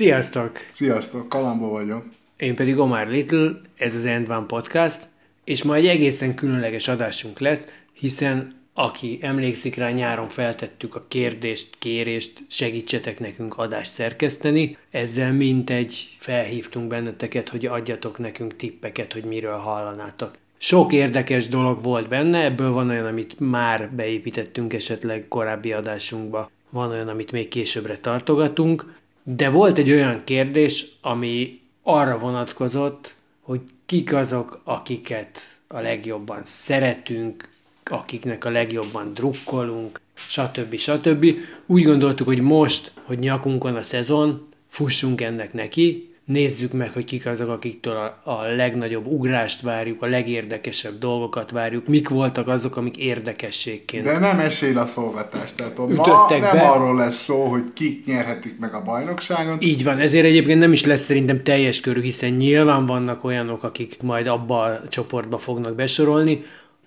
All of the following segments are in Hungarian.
Sziasztok! Sziasztok, Kalambó vagyok. Én pedig Omar Little, ez az End One Podcast, és ma egy egészen különleges adásunk lesz, hiszen aki emlékszik rá, nyáron feltettük a kérdést, kérést, segítsetek nekünk adást szerkeszteni. Ezzel mintegy felhívtunk benneteket, hogy adjatok nekünk tippeket, hogy miről hallanátok. Sok érdekes dolog volt benne, ebből van olyan, amit már beépítettünk esetleg korábbi adásunkba, van olyan, amit még későbbre tartogatunk, de volt egy olyan kérdés, ami arra vonatkozott, hogy kik azok, akiket a legjobban szeretünk, akiknek a legjobban drukkolunk, stb. stb. Úgy gondoltuk, hogy most, hogy nyakunkon a szezon, fussunk ennek neki, nézzük meg, hogy kik azok, akiktől a, a legnagyobb ugrást várjuk, a legérdekesebb dolgokat várjuk, mik voltak azok, amik érdekességként. De nem esélylaszolgatás, tehát ott ma nem be. arról lesz szó, hogy kik nyerhetik meg a bajnokságon. Így van, ezért egyébként nem is lesz szerintem teljes körű, hiszen nyilván vannak olyanok, akik majd abba a csoportba fognak besorolni.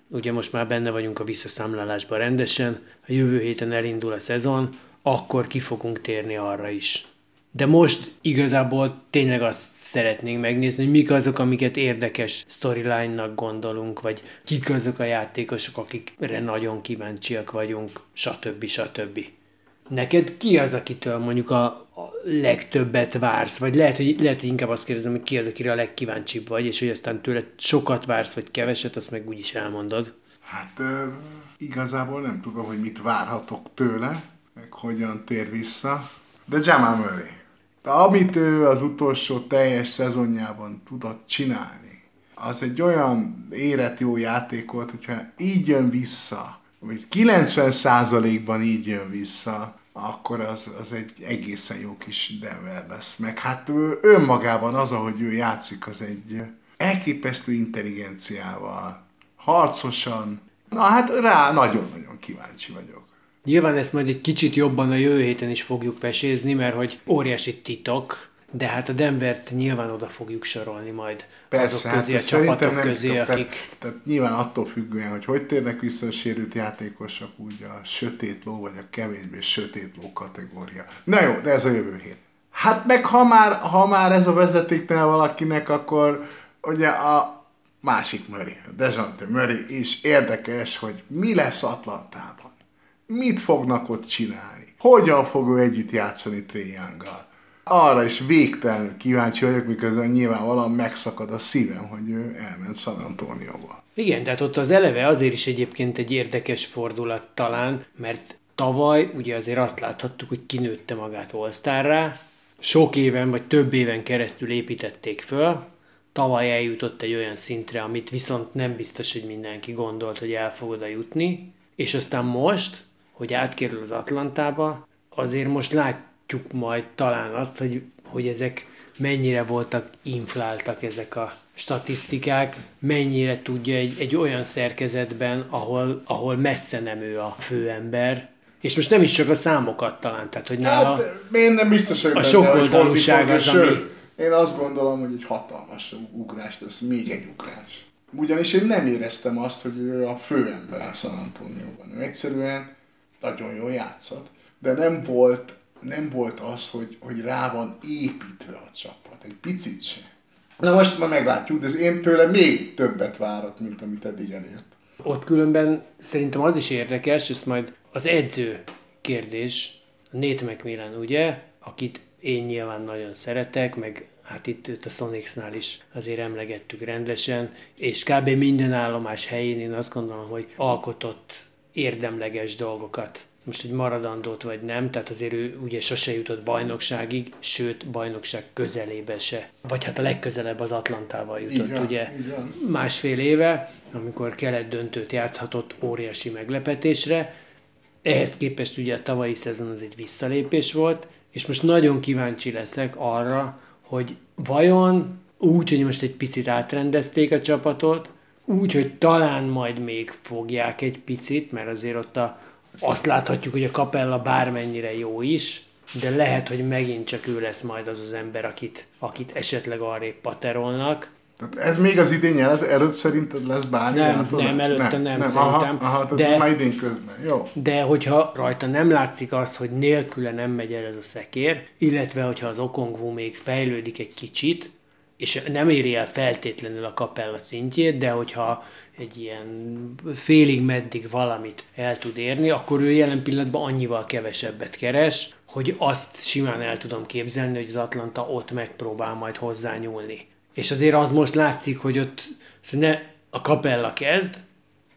Ugye most már benne vagyunk a visszaszámlálásban rendesen, a jövő héten elindul a szezon, akkor ki fogunk térni arra is. De most igazából tényleg azt szeretnénk megnézni, hogy mik azok, amiket érdekes storyline-nak gondolunk, vagy kik azok a játékosok, akikre nagyon kíváncsiak vagyunk, stb. stb. Neked ki az, akitől mondjuk a, a legtöbbet vársz? Vagy lehet hogy, lehet, hogy inkább azt kérdezem, hogy ki az, akire a legkíváncsibb vagy, és hogy aztán tőle sokat vársz, vagy keveset, azt meg úgyis elmondod. Hát ö, igazából nem tudom, hogy mit várhatok tőle, meg hogyan tér vissza. De Jamal Murray. De amit ő az utolsó teljes szezonjában tudott csinálni, az egy olyan érett jó játék volt, hogyha így jön vissza, vagy 90%-ban így jön vissza, akkor az, az egy egészen jó kis Denver lesz. Meg hát ő önmagában az, ahogy ő játszik, az egy elképesztő intelligenciával, harcosan. Na hát rá nagyon-nagyon kíváncsi vagyok. Nyilván ezt majd egy kicsit jobban a jövő héten is fogjuk vesézni, mert hogy óriási titok, de hát a Denvert nyilván oda fogjuk sorolni majd azok közé, a ez szerintem csapatok közé, titok. akik... Tehát, tehát nyilván attól függően, hogy hogy térnek vissza a sérült játékosok, úgy a sötét ló, vagy a kevésbé sötét ló kategória. Na jó, de ez a jövő hét. Hát meg ha már, ha már ez a vezetéknél valakinek, akkor ugye a másik Murray, Dejante Murray is érdekes, hogy mi lesz Atlantában. Mit fognak ott csinálni? Hogyan fog ő együtt játszani Trae Young-gal? Arra is végtelenül kíváncsi vagyok, miközben nyilvánvalóan megszakad a szívem, hogy ő elment San Antonioba. Igen, tehát ott az eleve azért is egyébként egy érdekes fordulat talán, mert tavaly ugye azért azt láthattuk, hogy kinőtte magát all sok éven vagy több éven keresztül építették föl, tavaly eljutott egy olyan szintre, amit viszont nem biztos, hogy mindenki gondolt, hogy el fog oda jutni, és aztán most, hogy átkerül az Atlantába, azért most látjuk majd talán azt, hogy, hogy ezek mennyire voltak infláltak ezek a statisztikák, mennyire tudja egy, egy olyan szerkezetben, ahol, ahol messze nem ő a főember, és most nem is csak a számokat talán, tehát hogy nála... Hát én nem biztos, hogy a sokoldalúság az, ami- én azt gondolom, hogy egy hatalmas ugrás lesz, még egy ugrás. Ugyanis én nem éreztem azt, hogy ő a főember a San Antonioban. Ő egyszerűen nagyon jól játszott, de nem volt, nem volt az, hogy, hogy rá van építve a csapat. Egy picit sem. Na most már meglátjuk, de én tőle még többet várok, mint amit eddig elért. Ott különben szerintem az is érdekes, ez majd az edző kérdés, Nate McMillan, ugye, akit én nyilván nagyon szeretek, meg hát itt őt a Sonicsnál is azért emlegettük rendesen, és kb. minden állomás helyén én azt gondolom, hogy alkotott érdemleges dolgokat. Most, hogy maradandót vagy nem, tehát azért ő ugye sose jutott bajnokságig, sőt, bajnokság közelébe se. Vagy hát a legközelebb az Atlantával jutott, van, ugye? van. másfél éve, amikor kelet döntőt játszhatott óriási meglepetésre. Ehhez képest ugye a tavalyi szezon az egy visszalépés volt, és most nagyon kíváncsi leszek arra, hogy vajon úgy, hogy most egy picit átrendezték a csapatot, úgy, hogy talán majd még fogják egy picit, mert azért ott a, azt láthatjuk, hogy a kapella bármennyire jó is, de lehet, hogy megint csak ő lesz majd az az ember, akit, akit esetleg arrébb paterolnak. Tehát ez még az idén előtt szerinted lesz bármi Nem, változás? nem, előtte nem, Aha, szerintem. aha, tehát De- már idén közben. Jó. De hogyha rajta nem látszik az, hogy nélküle nem megy el ez a szekér, illetve hogyha az okongvú még fejlődik egy kicsit, és nem éri el feltétlenül a kapella szintjét, de hogyha egy ilyen félig meddig valamit el tud érni, akkor ő jelen pillanatban annyival kevesebbet keres, hogy azt simán el tudom képzelni, hogy az Atlanta ott megpróbál majd hozzányúlni. És azért az most látszik, hogy ott ne, a kapella kezd,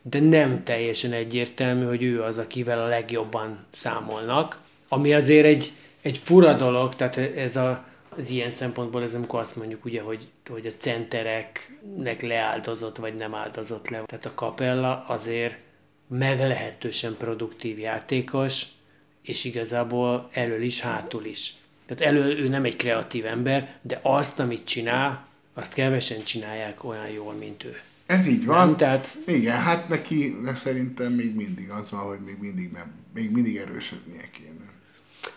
de nem teljesen egyértelmű, hogy ő az, akivel a legjobban számolnak, ami azért egy, egy fura dolog, tehát ez a, az ilyen szempontból ez amikor azt mondjuk ugye, hogy, hogy a centereknek leáldozott, vagy nem áldozott le. Tehát a kapella azért meglehetősen produktív játékos, és igazából elől is, hátul is. Tehát elől ő nem egy kreatív ember, de azt, amit csinál, azt kevesen csinálják olyan jól, mint ő. Ez így van. Nem, tehát Igen, hát neki szerintem még mindig az van, hogy még mindig nem, még mindig erősödnie kéne.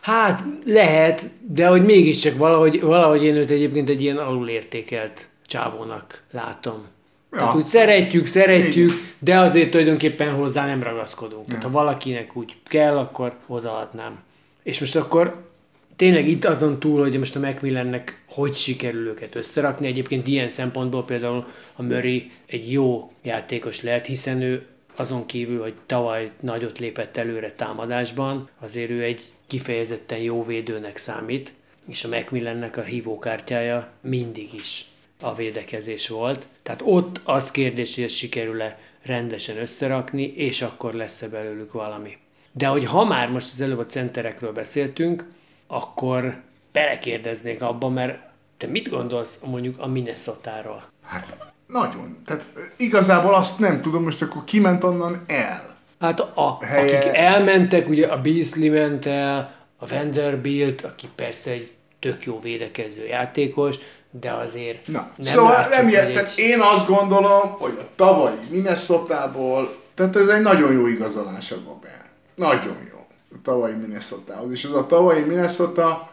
Hát lehet, de hogy mégiscsak valahogy, valahogy én őt egyébként egy ilyen alulértékelt csávónak látom. Ja. Tehát úgy szeretjük, szeretjük, Igen. de azért tulajdonképpen hozzá nem ragaszkodunk. Tehát ha valakinek úgy kell, akkor odaadnám. És most akkor tényleg itt azon túl, hogy most a Macmillannek hogy sikerül őket összerakni. Egyébként ilyen szempontból például a Murray egy jó játékos lehet, hiszen ő azon kívül, hogy tavaly nagyot lépett előre támadásban, azért ő egy kifejezetten jó védőnek számít, és a Macmillannek a hívókártyája mindig is a védekezés volt. Tehát ott az kérdés, hogy sikerül-e rendesen összerakni, és akkor lesz-e belőlük valami. De hogy ha már most az előbb a centerekről beszéltünk, akkor belekérdeznék abba, mert te mit gondolsz mondjuk a Minnesota-ról? Hát nagyon. Tehát igazából azt nem tudom, most akkor kiment onnan el. Hát a, Helye- akik elmentek, ugye a Beasley ment el, a Vanderbilt, aki persze egy tök jó védekező játékos, de azért Na, nem szóval nem ilyen, egy- tehát én azt gondolom, hogy a tavalyi Minnesota-ból, tehát ez egy nagyon jó igazolás a Gobert. Nagyon jó. A tavalyi Minnesota-hoz. És az a tavalyi Minnesota,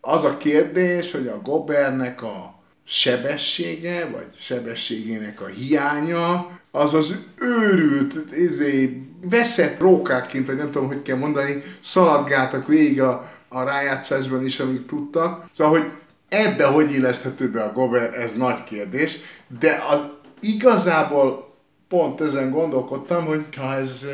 az a kérdés, hogy a Gobernek a sebessége, vagy sebességének a hiánya, az az őrült, izé, veszett rókákként, vagy nem tudom, hogy kell mondani, szaladgáltak végig a, a rájátszásban is, amíg tudtak. Szóval, hogy ebbe hogy illeszthető be a Gober, ez nagy kérdés, de az igazából pont ezen gondolkodtam, hogy ha ez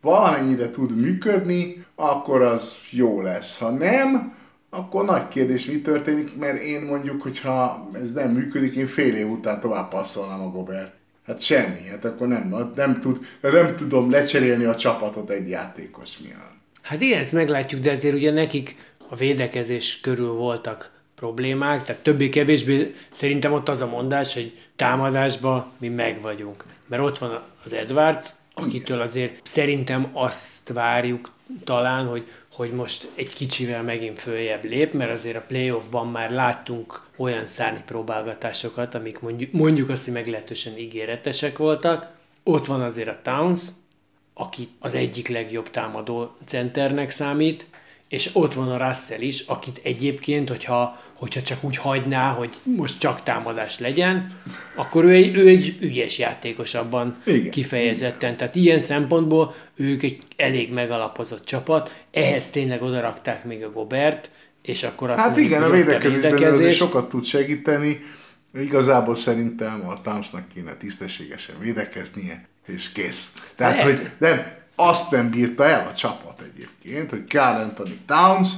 valamennyire tud működni, akkor az jó lesz. Ha nem, akkor nagy kérdés, mi történik, mert én mondjuk, hogyha ez nem működik, én fél év után tovább passzolnám a Gobert. Hát semmi, hát akkor nem, nem, tud, nem tudom lecserélni a csapatot egy játékos miatt. Hát igen, ezt meglátjuk, de azért ugye nekik a védekezés körül voltak problémák, tehát többé-kevésbé szerintem ott az a mondás, hogy támadásba mi meg vagyunk. Mert ott van az Edwards, akitől azért szerintem azt várjuk talán, hogy, hogy most egy kicsivel megint följebb lép, mert azért a playoffban már láttunk olyan szárny próbálgatásokat, amik mondjuk, mondjuk azt, hogy meglehetősen ígéretesek voltak. Ott van azért a Towns, aki az egyik legjobb támadó centernek számít, és ott van a Russell is, akit egyébként, hogyha, hogyha csak úgy hagyná, hogy most csak támadás legyen, akkor ő egy, ő egy ügyes játékos abban Igen. kifejezetten. Tehát ilyen szempontból ők egy elég megalapozott csapat, ehhez tényleg odarakták még a Gobert, és akkor azt Hát igen, a védekezésben azért sokat tud segíteni. Igazából szerintem a Townsnak kéne tisztességesen védekeznie, és kész. Tehát, Lehet. hogy nem, azt nem bírta el a csapat egyébként, hogy Carl Anthony Towns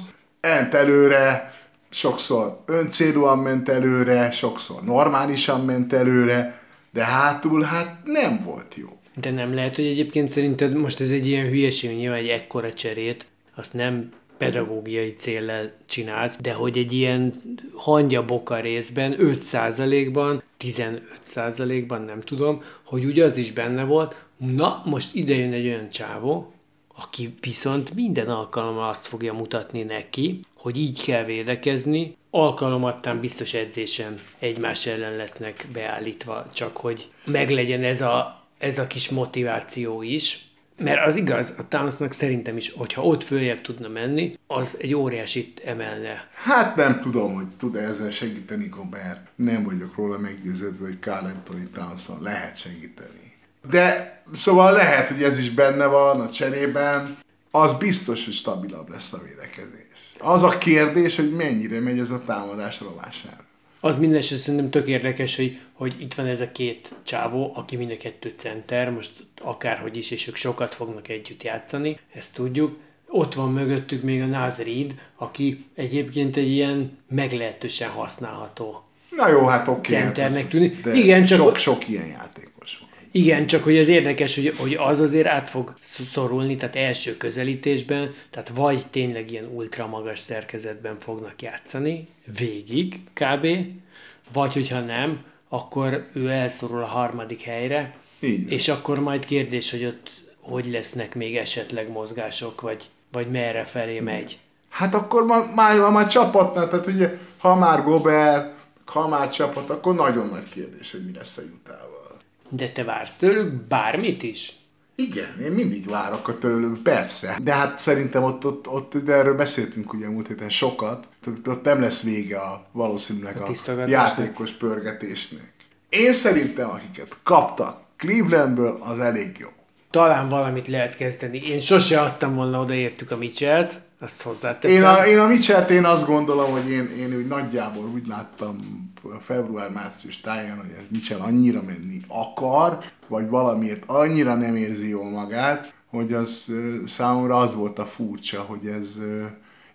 ent előre, sokszor öncélúan ment előre, sokszor normálisan ment előre, de hátul hát nem volt jó. De nem lehet, hogy egyébként szerinted most ez egy ilyen hülyeség, nyilván egy ekkora cserét, azt nem pedagógiai céllal csinálsz, de hogy egy ilyen hangya boka részben 5%-ban, 15%-ban, nem tudom, hogy ugye az is benne volt, na most ide jön egy olyan csávó, aki viszont minden alkalommal azt fogja mutatni neki, hogy így kell védekezni, alkalomattán biztos edzésen egymás ellen lesznek beállítva, csak hogy meglegyen ez a, ez a kis motiváció is, mert az igaz, a Townsnak szerintem is, hogyha ott följebb tudna menni, az egy óriásit emelne. Hát nem tudom, hogy tud-e ezzel segíteni Gobert. Nem vagyok róla meggyőződve, hogy Carl Anthony Townson lehet segíteni. De szóval lehet, hogy ez is benne van a cserében. Az biztos, hogy stabilabb lesz a védekezés. Az a kérdés, hogy mennyire megy ez a támadás rovására. Az minden szerintem tök érdekes, hogy, hogy itt van ez a két csávó, aki mind a kettő center, most akárhogy is, és ők sokat fognak együtt játszani, ezt tudjuk. Ott van mögöttük még a Nazrid, aki egyébként egy ilyen meglehetősen használható Na jó, hát oké. Centernek hát tűnik. de Igen, csak- Sok, sok ilyen játékos van. Igen, csak hogy az érdekes, hogy, hogy az azért át fog szorulni, tehát első közelítésben, tehát vagy tényleg ilyen ultra magas szerkezetben fognak játszani, végig kb., vagy hogyha nem, akkor ő elszorul a harmadik helyre, van. és akkor majd kérdés, hogy ott hogy lesznek még esetleg mozgások, vagy, vagy merre felé megy. Hát akkor ma, már, már csapatnál, tehát ugye, ha már Gobert, ha már csapat, akkor nagyon nagy kérdés, hogy mi lesz a jutával. De te vársz tőlük bármit is? Igen, én mindig várok a tőlük, persze. De hát szerintem ott, ott, ott de erről beszéltünk ugye múlt héten sokat, ott, ott nem lesz vége a valószínűleg a, a játékos pörgetésnek. Én szerintem, akiket kaptak Clevelandből, az elég jó. Talán valamit lehet kezdeni. Én sose adtam volna odaértük a Mitchell-t, azt hozzáteszem. Én a, én a Mitchell-t én azt gondolom, hogy én, én úgy nagyjából úgy láttam február-március táján, hogy ez Mitchell annyira menni akar, vagy valamiért annyira nem érzi jól magát, hogy az számomra az volt a furcsa, hogy ez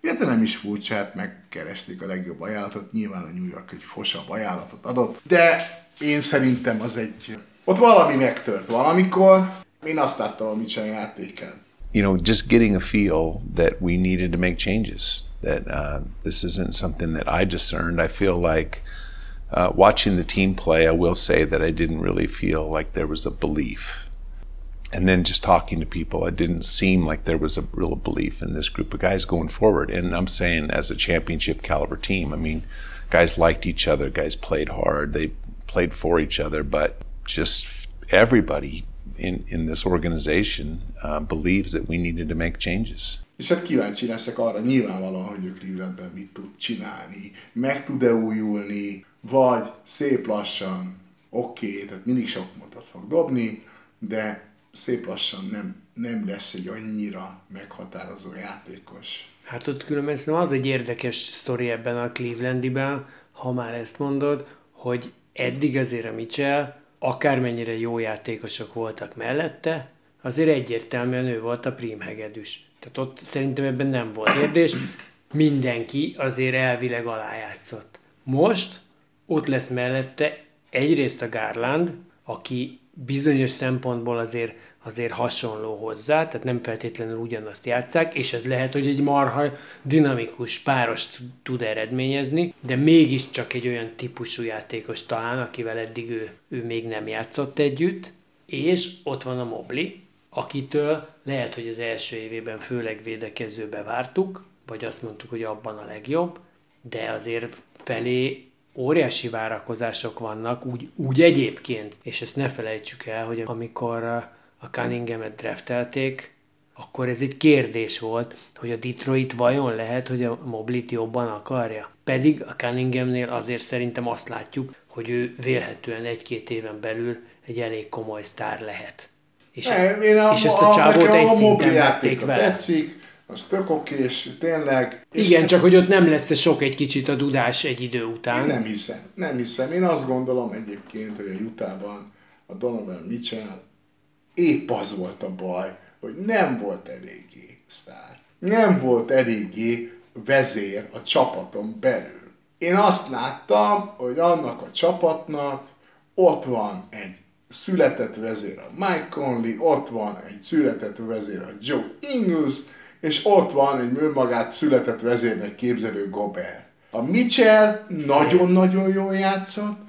illetve nem is furcsa, hát megkeresték a legjobb ajánlatot, nyilván a New York egy fosabb ajánlatot adott, de én szerintem az egy, ott valami megtört valamikor, én azt láttam a Mitchell játékán. You know, just getting a feel that we needed to make changes. That uh, this isn't something that I discerned. I feel like uh, watching the team play, I will say that I didn't really feel like there was a belief. And then just talking to people, it didn't seem like there was a real belief in this group of guys going forward. And I'm saying, as a championship caliber team, I mean, guys liked each other, guys played hard, they played for each other, but just everybody in, in this organization uh, believes that we needed to make changes. És hát kíváncsi leszek arra nyilvánvalóan, hogy ő Clevelandben mit tud csinálni, meg tud-e újulni, vagy szép lassan, oké, okay, tehát mindig sok mondat fog dobni, de szép lassan nem, nem lesz egy annyira meghatározó játékos. Hát ott különben szerintem az egy érdekes sztori ebben a Clevelandiben, ha már ezt mondod, hogy eddig azért a Mitchell, akármennyire jó játékosok voltak mellette, azért egyértelműen ő volt a prímhegedűs. Tehát ott szerintem ebben nem volt kérdés, mindenki azért elvileg alájátszott. Most ott lesz mellette egyrészt a Garland, aki bizonyos szempontból azért, azért hasonló hozzá, tehát nem feltétlenül ugyanazt játszák, és ez lehet, hogy egy marha dinamikus páros tud eredményezni, de mégiscsak egy olyan típusú játékos talán, akivel eddig ő, ő még nem játszott együtt, és ott van a Mobli, akitől lehet, hogy az első évében főleg védekezőbe vártuk, vagy azt mondtuk, hogy abban a legjobb, de azért felé óriási várakozások vannak, úgy, úgy egyébként, és ezt ne felejtsük el, hogy amikor a Cunningham-et draftelték, akkor ez egy kérdés volt, hogy a Detroit vajon lehet, hogy a Moblit jobban akarja. Pedig a Cunninghamnél azért szerintem azt látjuk, hogy ő vélhetően egy-két éven belül egy elég komoly sztár lehet. És, Nem, én a, és ezt a csávót egy a szinten vették vele. tetszik, az tök okés, tényleg. Igen, csak hogy ott nem lesz sok egy kicsit a dudás egy idő után. Én nem hiszem, nem hiszem. Én azt gondolom egyébként, hogy a Utahban a Donovan Mitchell épp az volt a baj, hogy nem volt eléggé sztár. Nem volt eléggé vezér a csapaton belül. Én azt láttam, hogy annak a csapatnak ott van egy született vezér a Mike Conley, ott van egy született vezér a Joe Ingles, és ott van egy önmagát született vezérnek képzelő Gobert. A Mitchell nagyon-nagyon jól játszott,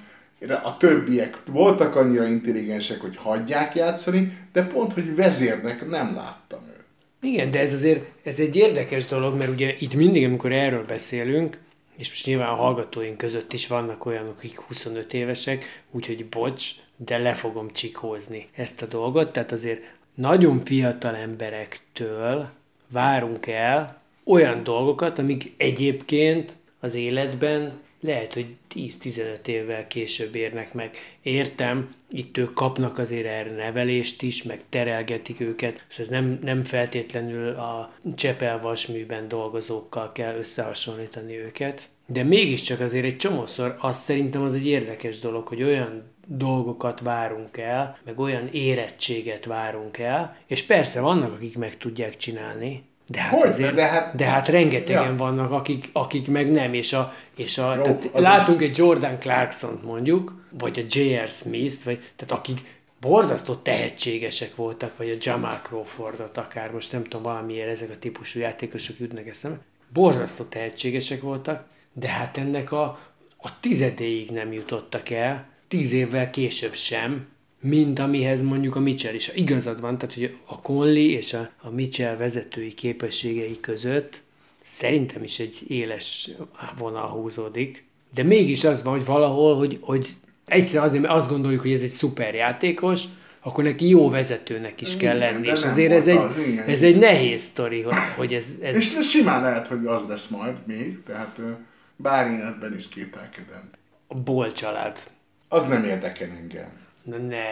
a többiek voltak annyira intelligensek, hogy hagyják játszani, de pont, hogy vezérnek nem láttam őt. Igen, de ez azért, ez egy érdekes dolog, mert ugye itt mindig, amikor erről beszélünk, és most nyilván a hallgatóink között is vannak olyanok, akik 25 évesek, úgyhogy bocs, de le fogom csikózni ezt a dolgot, tehát azért nagyon fiatal emberektől várunk el olyan dolgokat, amik egyébként az életben lehet, hogy 10-15 évvel később érnek meg. Értem, itt ők kapnak azért erre nevelést is, meg terelgetik őket, szóval ez nem, nem feltétlenül a Csepel vasműben dolgozókkal kell összehasonlítani őket, de mégiscsak azért egy csomószor azt szerintem az egy érdekes dolog, hogy olyan dolgokat várunk el, meg olyan érettséget várunk el, és persze vannak, akik meg tudják csinálni, de hát, Hogy? azért, De hát- de hát rengetegen Ja. vannak, akik, akik meg nem, és a, és a Jó, tehát látunk egy Jordan Clarkson mondjuk, vagy a J.R. Smith-t, vagy, tehát akik borzasztó tehetségesek voltak, vagy a Jamal Crawfordot akár, most nem tudom, valamiért ezek a típusú játékosok jutnak eszembe, borzasztó tehetségesek voltak, de hát ennek a, a tizedéig nem jutottak el, tíz évvel később sem, mint amihez mondjuk a Mitchell is. Igazad van, tehát hogy a Conley és a, a Mitchell vezetői képességei között szerintem is egy éles vonal húzódik, de mégis az van, hogy valahol, hogy, hogy egyszer azért, mert azt gondoljuk, hogy ez egy szuper játékos, akkor neki jó vezetőnek is kell Igen, lenni. És azért ez egy, az, igen. ez egy nehéz sztori, hogy, hogy ez, ez És ez simán lehet, hogy az lesz majd még, tehát bár én ebben is kételkedem. a Ból család. Az nem érdekel engem. Na ne,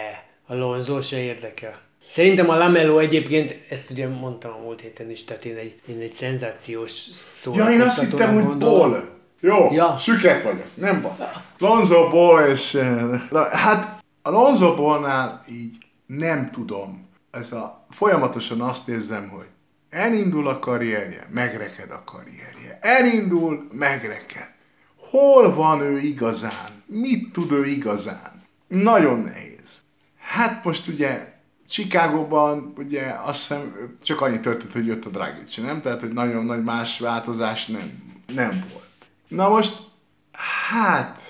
a Lonzo se érdekel. Szerintem a Lamelo egyébként, ezt ugye mondtam a múlt héten is, tehát én egy, én egy szenzációs Ja, én azt hittem, hogy. Ball. Jó, Ja. süket vagyok, nem baj. Lonzo Ball és... eh, Hát a Lonzo Ballnál így nem tudom. Ez a, folyamatosan azt érzem, hogy elindul a karrierje, megreked a karrierje. Elindul, megreked. Hol van ő igazán? Mit tud ő igazán? Nagyon nehéz. Hát most ugye Chicagóban ugye azt hiszem csak annyi történt, hogy jött a Dragic, nem? Tehát, hogy nagyon nagy más változás nem, nem volt. Na most, hát,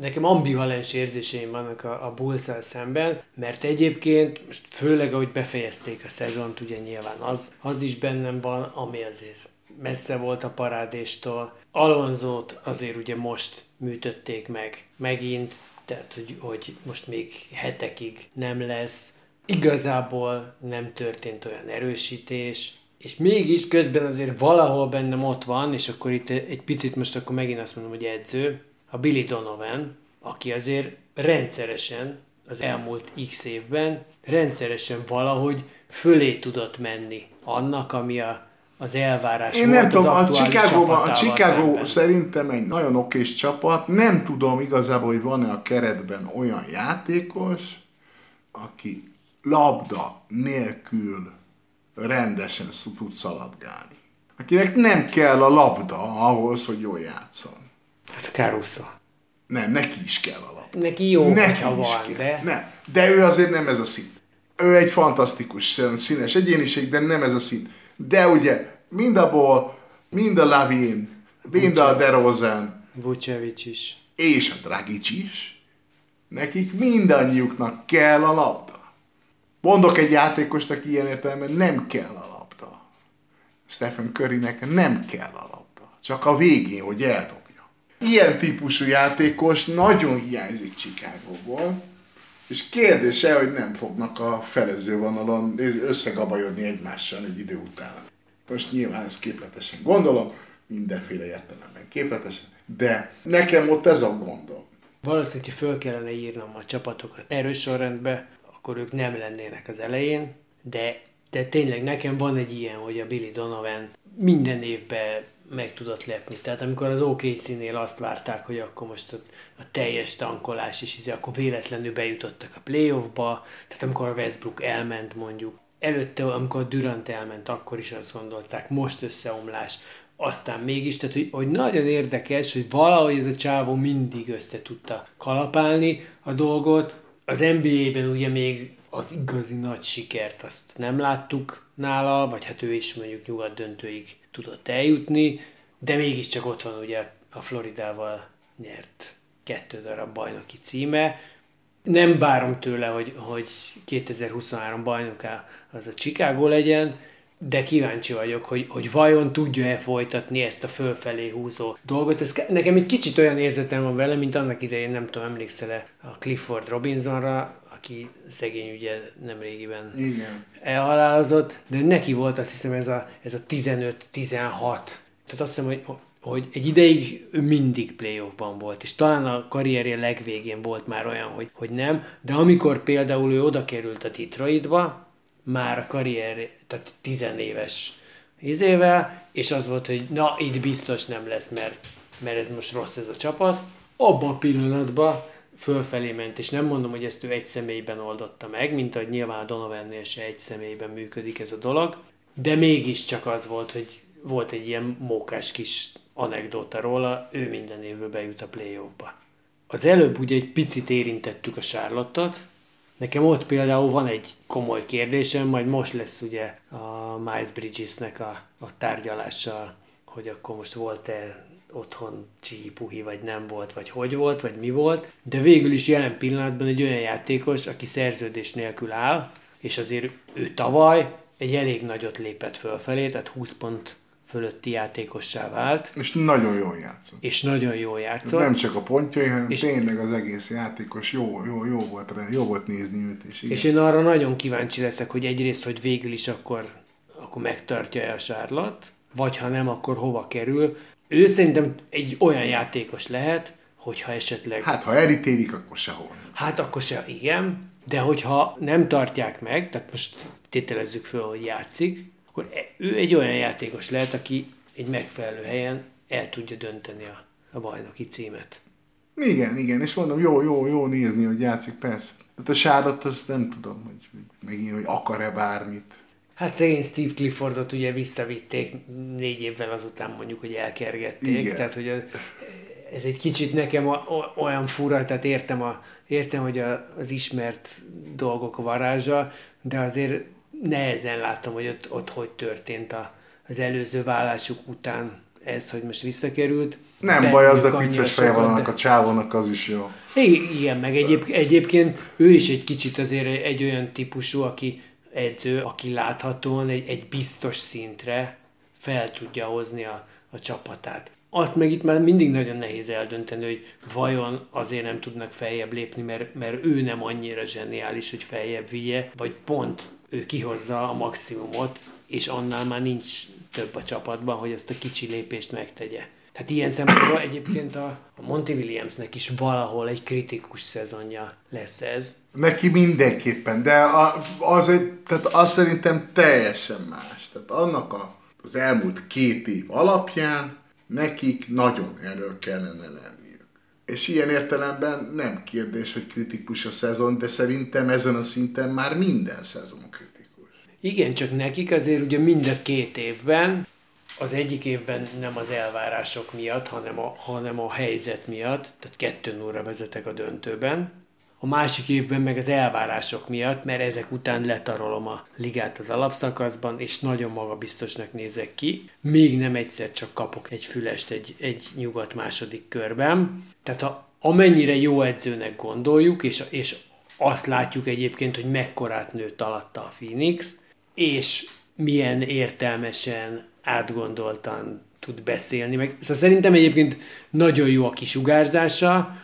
Nekem ambivalens érzéseim vannak a, a bulls szemben, mert egyébként, most főleg ahogy befejezték a szezont, ugye nyilván az, az is bennem van, ami azért messze volt a parádéstól. Alonzót azért ugye most műtötték meg megint, tehát hogy, hogy most még hetekig nem lesz. Igazából nem történt olyan erősítés, és mégis közben azért valahol bennem ott van, és akkor itt egy picit most akkor megint azt mondom, hogy edző, a Billy Donovan, aki azért rendszeresen az elmúlt x évben rendszeresen valahogy fölé tudott menni annak, ami a, az elvárás én nem tudom, a Chicagóban, a Chicago szemben. szerintem egy nagyon okés csapat, nem tudom igazából, hogy van-e a keretben olyan játékos, aki labda nélkül rendesen tud szaladgálni. Akinek nem kell a labda ahhoz, hogy jól játszon. Hát Caruso. Nem, neki is kell a labda. Neki jó, Neki is van, kell. de... Nem. De ő azért nem ez a szín. Ő egy fantasztikus színes egyéniség, de nem ez a szín. De ugye mind a Ball, mind a Lavin, mind a DeRozan, Vucevic is. és a Dragic is, nekik mindannyiuknak kell a labda. Mondok egy játékost, aki ilyen értelemben nem kell a labda. Stephen Currynek nem kell a labda. Csak a végén, hogy eldobja. Ilyen típusú játékos nagyon hiányzik Chicagóból, és kérdése, hogy nem fognak a felező vonalon összegabajodni egymással egy idő után. Most nyilván ezt képletesen gondolom, mindenféle értelemben képletesen, de nekem ott ez a gondom. Valószínűleg, hogy föl kellene írnom a csapatokat erős sorrendbe, akkor ők nem lennének az elején, de, de tényleg nekem van egy ilyen, hogy a Billy Donovan minden évben meg tudott lepni. Tehát amikor az OKC-nél azt várták, hogy akkor most a, a teljes tankolás is, izé, akkor véletlenül bejutottak a playoffba, tehát amikor a Westbrook elment mondjuk, előtte, amikor a Durant elment, akkor is azt gondolták, most összeomlás, aztán mégis, tehát hogy, hogy nagyon érdekes, hogy valahogy ez a csávó mindig össze tudta kalapálni a dolgot. Az NBA-ben ugye még az igazi nagy sikert azt nem láttuk nála, vagy hát ő is mondjuk nyugat döntőig tudott eljutni, de mégiscsak ott van ugye a Floridával nyert kettő darab bajnoki címe. Nem várom tőle, hogy, hogy 2023 bajnoká az a Chicago legyen, de kíváncsi vagyok, hogy, hogy vajon tudja-e folytatni ezt a fölfelé húzó dolgot. Ez, nekem egy kicsit olyan érzetem van vele, mint annak idején, nem tudom, emlékszel-e a Clifford Robinsonra, aki szegény ugye nem régiben Igen. elhalálozott, de neki volt azt hiszem ez a, ez a 15-16. Tehát azt hiszem, hogy, hogy egy ideig ő mindig playoffban volt, és talán a karrierje legvégén volt már olyan, hogy, hogy nem, de amikor például ő oda került a Detroitba, már a karrier, tehát tizenéves izével, és az volt, hogy na, itt biztos nem lesz, mert, mert ez most rossz ez a csapat. Abban a pillanatban fölfelé ment, és nem mondom, hogy ezt ő egy személyben oldotta meg, mint ahogy nyilván a Donovannél se egy személyben működik ez a dolog, de mégiscsak az volt, hogy volt egy ilyen mókás kis anekdóta róla, ő minden évben bejut a playoffba. Az előbb ugye egy picit érintettük a Charlotte-ot, Nekem ott például van egy komoly kérdésem, majd most lesz ugye a Miles Bridgesnek a, a tárgyalása, hogy akkor most volt-e otthon puhi, vagy nem volt, vagy hogy volt, vagy mi volt, de végül is jelen pillanatban egy olyan játékos, aki szerződés nélkül áll, és azért ő tavaly egy elég nagyot lépett fölfelé, tehát 20 pont fölötti játékossá vált. És nagyon jól játszott. És nagyon jól játszott. Nem csak a pontjai, hanem és tényleg az egész játékos jó, jó, jó, volt, jó volt nézni őt. És, igen. és én arra nagyon kíváncsi leszek, hogy egyrészt, hogy végül is akkor, akkor megtartja-e a Charlotte, vagy ha nem, akkor hova kerül. Ő szerintem egy olyan játékos lehet, hogyha esetleg... Hát, ha elítélik, akkor sehol. Hát, akkor se, igen. De hogyha nem tartják meg, tehát most tételezzük föl, hogy játszik, akkor e- ő egy olyan játékos lehet, aki egy megfelelő helyen el tudja dönteni a, a bajnoki címet. Igen, igen, és mondom, jó, jó, jó nézni, hogy játszik, persze. Tehát a sárat azt nem tudom, hogy megint, hogy akar-e bármit. Hát szegény Steve Cliffordot ugye visszavitték négy évvel azután mondjuk, hogy elkergették. Igen. Tehát, hogy a, ez egy kicsit nekem a, olyan fura, tehát értem, a, értem hogy a, az ismert dolgok varázsa, de azért nehezen látom, hogy ott, ott hogy történt a, az előző vállásuk után ez, hogy most visszakerült. Nem baj, az a vicces feje van annak a csávónak, az is jó. Igen, meg egyéb, egyébként ő is egy kicsit azért egy olyan típusú, aki edző, aki láthatóan egy, egy biztos szintre fel tudja hozni a, a csapatát. Azt meg itt már mindig nagyon nehéz eldönteni, hogy vajon azért nem tudnak feljebb lépni, mert, mert ő nem annyira zseniális, hogy feljebb vigye, vagy pont ő kihozza a maximumot, és annál már nincs több a csapatban, hogy ezt a kicsi lépést megtegye. Tehát ilyen szempontból egyébként a, a Monty Williamsnek is valahol egy kritikus szezonja lesz ez. Neki mindenképpen, de a, az, egy, tehát az szerintem teljesen más. Tehát annak a, az elmúlt két év alapján nekik nagyon erről kellene lenniük. És ilyen értelemben nem kérdés, hogy kritikus a szezon, de szerintem ezen a szinten már minden szezon kritikus. Igen, csak nekik azért ugye mind a két évben, az egyik évben nem az elvárások miatt, hanem a, hanem a helyzet miatt, tehát kettő óra vezetek a döntőben, a másik évben meg az elvárások miatt, mert ezek után letarolom a ligát az alapszakaszban, és nagyon magabiztosnak nézek ki. Még nem egyszer csak kapok egy fülest egy, egy nyugat második körben. Tehát ha amennyire jó edzőnek gondoljuk, és, és azt látjuk egyébként, hogy mekkorát nőtt alatta a Phoenix, és milyen értelmesen, átgondoltan tud beszélni. Meg, szóval szerintem egyébként nagyon jó a kisugárzása,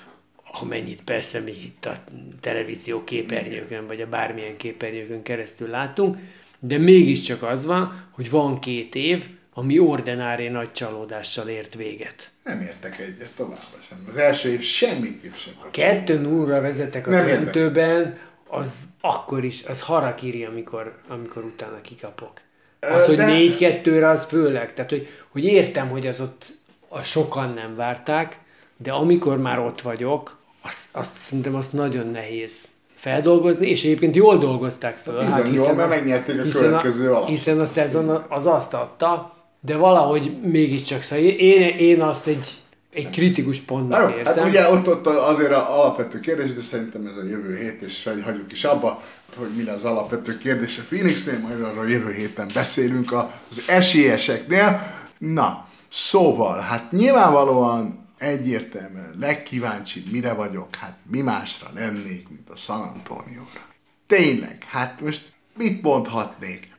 amennyit persze mi itt a televízió képernyőkön, vagy a bármilyen képernyőkön keresztül látunk, de mégiscsak az van, hogy van két év, ami ordinári nagy csalódással ért véget. Nem értek egyet továbbra sem. Az első év semmiképp sem. Kettő nullra vezetek a Nem döntőben, az akkor is, az harakiri, amikor, amikor utána kikapok. Az, hogy négy kettőre, az főleg. Tehát, hogy, hogy értem, hogy az ott a sokan nem várták, de amikor már ott vagyok, azt, azt szerintem azt nagyon nehéz feldolgozni, és egyébként jól dolgozták föl. Bizony, hát hiszen, jól, mert megnyerték a következő a, Hiszen a szezon az azt adta, de valahogy mégiscsak, szóval én, én azt egy, egy kritikus pontnak Na, érzem. Hát ugye ott, ott azért az alapvető kérdés, de szerintem ez a jövő hét, és hagyjuk is abba, hogy mi az alapvető kérdés a Phoenixnél, majd arról jövő héten beszélünk az esélyeseknél. Na, szóval, hát nyilvánvalóan egyértelműen legkíváncsibb, mire vagyok, hát mi másra lennék, mint a San Antonio-ra. Tényleg, hát most mit mondhatnék?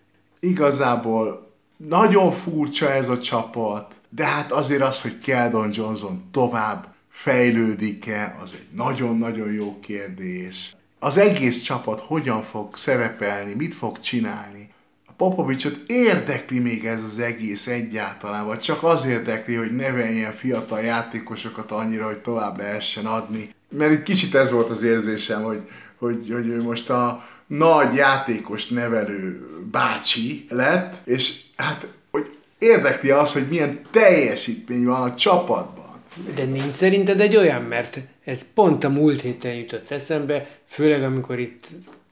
igazából nagyon furcsa ez a csapat, de hát azért az, hogy Keldon Johnson tovább fejlődik-e, az egy nagyon-nagyon jó kérdés. Az egész csapat hogyan fog szerepelni, mit fog csinálni. A Popovicsot érdekli még ez az egész egyáltalán, vagy csak az érdekli, hogy neveljen fiatal játékosokat annyira, hogy tovább lehessen adni. Mert itt kicsit ez volt az érzésem, hogy, hogy, hogy ő most a nagy játékos nevelő bácsi lett, és hát, hogy érdekli az, hogy milyen teljesítmény van a csapatban. De nincs szerinted egy olyan, mert ez pont a múlt héten jutott eszembe, főleg amikor itt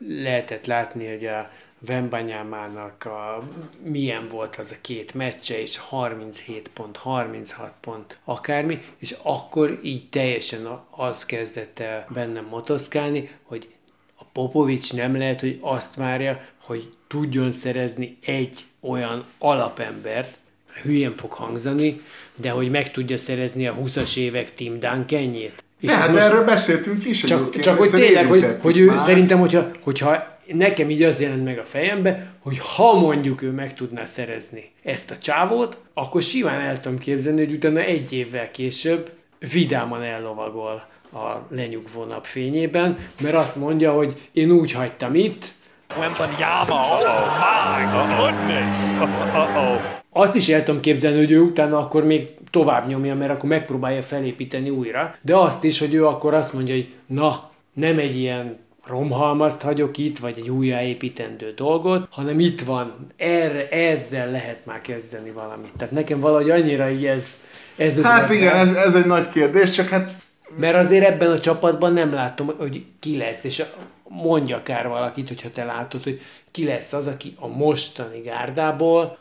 lehetett látni, hogy a Vembanyámának a, milyen volt az a két meccse, és 37 pont, 36 pont, akármi, és akkor így teljesen az kezdett el bennem motoszkálni, hogy a Popovics nem lehet, hogy azt várja, hogy tudjon szerezni egy olyan alapembert, hülyén fog hangzani, de hogy meg tudja szerezni a 20-as évek Tim Duncanjét. És hát most erről beszéltünk is Csak, csak hogy tényleg, hogy, hogy ő már. szerintem, hogyha, hogyha nekem így az jelent meg a fejembe, hogy ha mondjuk ő meg tudná szerezni ezt a csávót, akkor simán el tudom képzelni, hogy utána egy évvel később vidáman ellovagol a lenyugvó nap fényében, mert azt mondja, hogy én úgy hagytam itt, Wembanyama, oh my goodness, uh-oh. Azt is el tudom képzelni, hogy ő utána akkor még tovább nyomja, mert akkor megpróbálja felépíteni újra, de azt is, hogy ő akkor azt mondja, hogy na, nem egy ilyen romhalmazt hagyok itt, vagy egy újjáépítendő dolgot, hanem itt van, erre, ezzel lehet már kezdeni valamit. Tehát nekem valahogy annyira így ez... ez hát igen, ez, ez egy nagy kérdés, csak hát... Mert azért ebben a csapatban nem látom, hogy ki lesz, és mondja akár valakit, hogyha te látod, hogy ki lesz az, aki a mostani gárdából,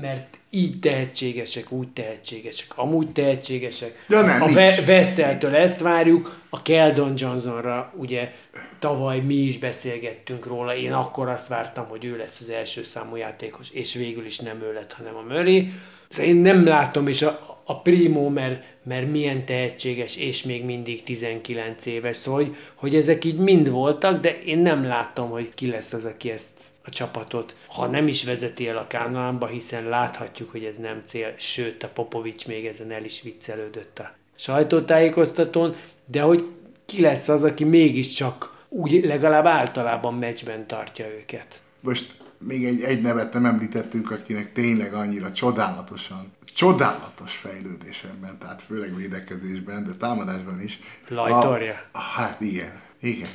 mert így tehetségesek, úgy tehetségesek, amúgy tehetségesek. Ja, nem, a Ve- Veszeltől ezt várjuk, a Keldon Johnsonra ugye tavaly mi is beszélgettünk róla, én akkor azt vártam, hogy ő lesz az első számú játékos, és végül is nem ő lett, hanem a Murray. Szóval én nem látom, és a, a Primo, mert, mert milyen tehetséges, és még mindig 19 éves, szóval hogy, hogy ezek így mind voltak, de én nem látom, hogy ki lesz az, aki ezt a csapatot, ha nem is vezeti el a Kánaánba, hiszen láthatjuk, hogy ez nem cél, sőt a Popovics még ezen el is viccelődött a sajtótájékoztatón, de hogy ki lesz az, aki mégiscsak úgy legalább általában meccsben tartja őket. Most még egy, egy nevet nem említettünk, akinek tényleg annyira csodálatosan, csodálatos fejlődés ebben, tehát főleg védekezésben, de támadásban is. Lajtorja. A, hát igen, igen.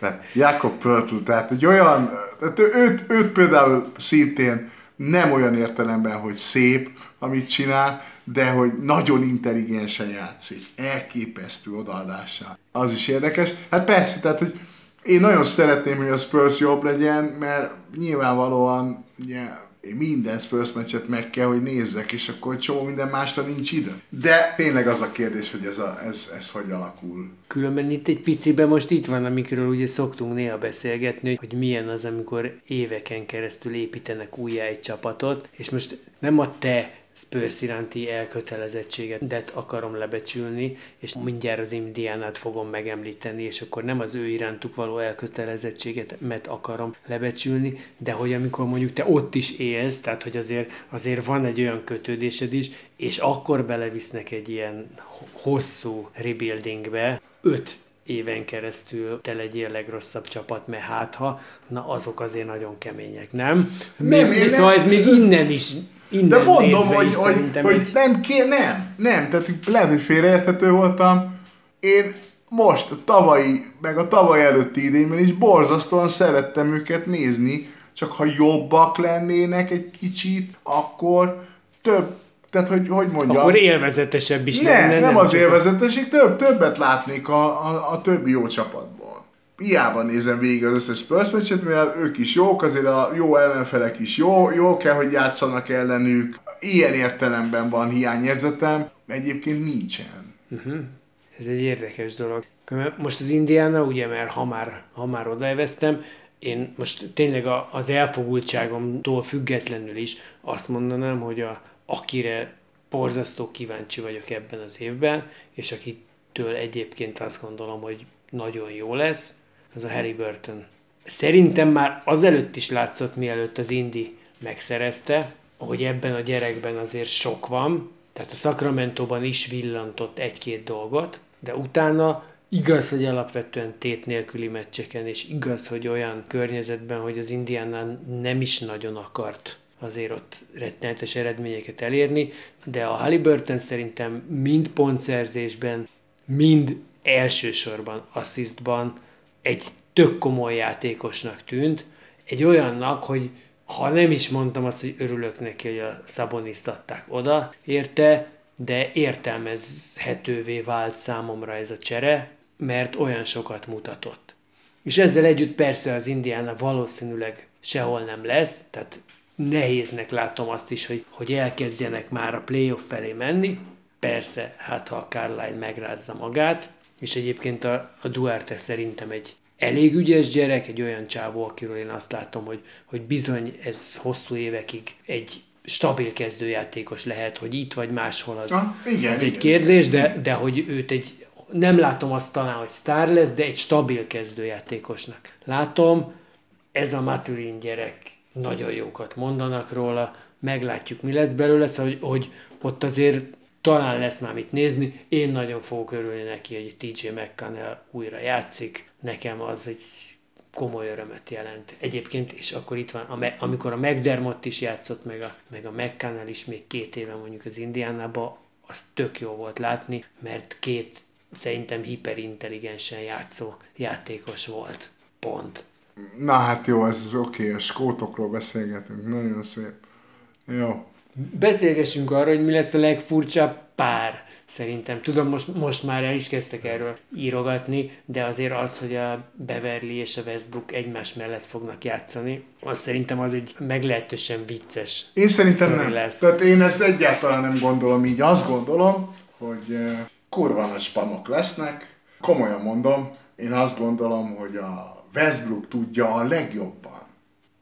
Tehát Jakob Pörtl, tehát egy olyan, tehát őt, őt például szintén nem olyan értelemben, hogy szép, amit csinál, de hogy nagyon intelligensen játszik. Elképesztő odaadással. Az is érdekes. Hát persze, tehát, hogy én nagyon szeretném, hogy a Spurs jobb legyen, mert nyilvánvalóan ugye, én minden Spurs meccset meg kell, hogy nézzek, és akkor csomó minden másra nincs idő. De tényleg az a kérdés, hogy ez, a, ez, ez hogy alakul. Különben itt egy piciben most itt van, amikről ugye szoktunk néha beszélgetni, hogy milyen az, amikor éveken keresztül építenek újjá egy csapatot, és most nem a te Spurs iránti elkötelezettséget akarom lebecsülni, és mindjárt az Indiánát fogom megemlíteni, és akkor nem az ő irántuk való elkötelezettséget mert akarom lebecsülni, de hogy amikor mondjuk te ott is élsz, tehát hogy azért, azért van egy olyan kötődésed is, és akkor belevisznek egy ilyen hosszú rebuildingbe, öt éven keresztül te legyél legrosszabb csapat, mert hát ha, na azok azért nagyon kemények, nem? nem, mi, szóval ez még innen is Innen De mondom, hogy, hogy, hogy nem, kér, nem, nem, tehát lehet, hogy félreérthető voltam. Én most, a tavalyi, meg a tavaly előtti idényben is borzasztóan szerettem őket nézni, csak ha jobbak lennének egy kicsit, akkor több, tehát hogy, hogy mondjam. Akkor élvezetesebb is ne, lenne. Nem, nem az élvezeteség, több, többet látnék a, a, a többi jó csapatból hiába nézem végig az összes Spurs meccset, mivel ők is jók, azért a jó ellenfelek is jó, jó kell, hogy játszanak ellenük. Ilyen értelemben van hiányérzetem, egyébként nincsen. Uh-huh. Ez egy érdekes dolog. Most az Indiana, ugye, mert ha már, ha már odaeveztem, én most tényleg az elfogultságomtól függetlenül is azt mondanám, hogy a, akire borzasztó kíváncsi vagyok ebben az évben, és akitől egyébként azt gondolom, hogy nagyon jó lesz, ez a Harry Burton. Szerintem már azelőtt is látszott, mielőtt az Indi megszerezte, hogy ebben a gyerekben azért sok van, tehát a Sacramento-ban is villantott egy-két dolgot, de utána igaz, hogy alapvetően tét nélküli meccseken, és igaz, hogy olyan környezetben, hogy az Indiana nem is nagyon akart azért ott rettenetes eredményeket elérni, de a Halliburton szerintem mind pontszerzésben, mind elsősorban asszisztban egy tök komoly játékosnak tűnt, egy olyannak, hogy ha nem is mondtam azt, hogy örülök neki, hogy a Szaboniszt adták oda érte, de értelmezhetővé vált számomra ez a csere, mert olyan sokat mutatott. És ezzel együtt persze az Indiana valószínűleg sehol nem lesz, tehát nehéznek látom azt is, hogy, hogy elkezdjenek már a playoff felé menni. Persze, hát ha a Carlisle megrázza magát, és egyébként a, a Duarte szerintem egy elég ügyes gyerek, egy olyan csávó, akiről én azt látom, hogy, hogy bizony ez hosszú évekig egy stabil kezdőjátékos lehet, hogy itt vagy máshol az, ah, igen, ez igen, egy kérdés, igen. de, de hogy őt egy, nem látom azt talán, hogy sztár lesz, de egy stabil kezdőjátékosnak. Látom, ez a Maturin gyerek nagyon jókat mondanak róla, meglátjuk mi lesz belőle, szóval, hogy, hogy ott azért talán lesz már mit nézni. Én nagyon fogok örülni neki, hogy TJ McConnell újra játszik. Nekem az egy komoly örömet jelent. Egyébként, és akkor itt van, amikor a McDermott is játszott, meg a, meg a McConnell is még két éve mondjuk az Indiánába, az tök jó volt látni, mert két szerintem hiperintelligensen játszó játékos volt. Pont. Na hát jó, ez oké, okay, a skótokról beszélgetünk, nagyon szép. Jó. Beszélgessünk arról, hogy mi lesz a legfurcsább pár. Szerintem, tudom, most, most már el is kezdtek erről írogatni, de azért az, hogy a Beverly és a Westbrook egymás mellett fognak játszani, az szerintem az egy meglehetősen vicces Én szerintem nem. lesz. Tehát én ezt egyáltalán nem gondolom így. Azt gondolom, hogy eh, kurva nagy spamok lesznek. Komolyan mondom, én azt gondolom, hogy a Westbrook tudja a legjobban,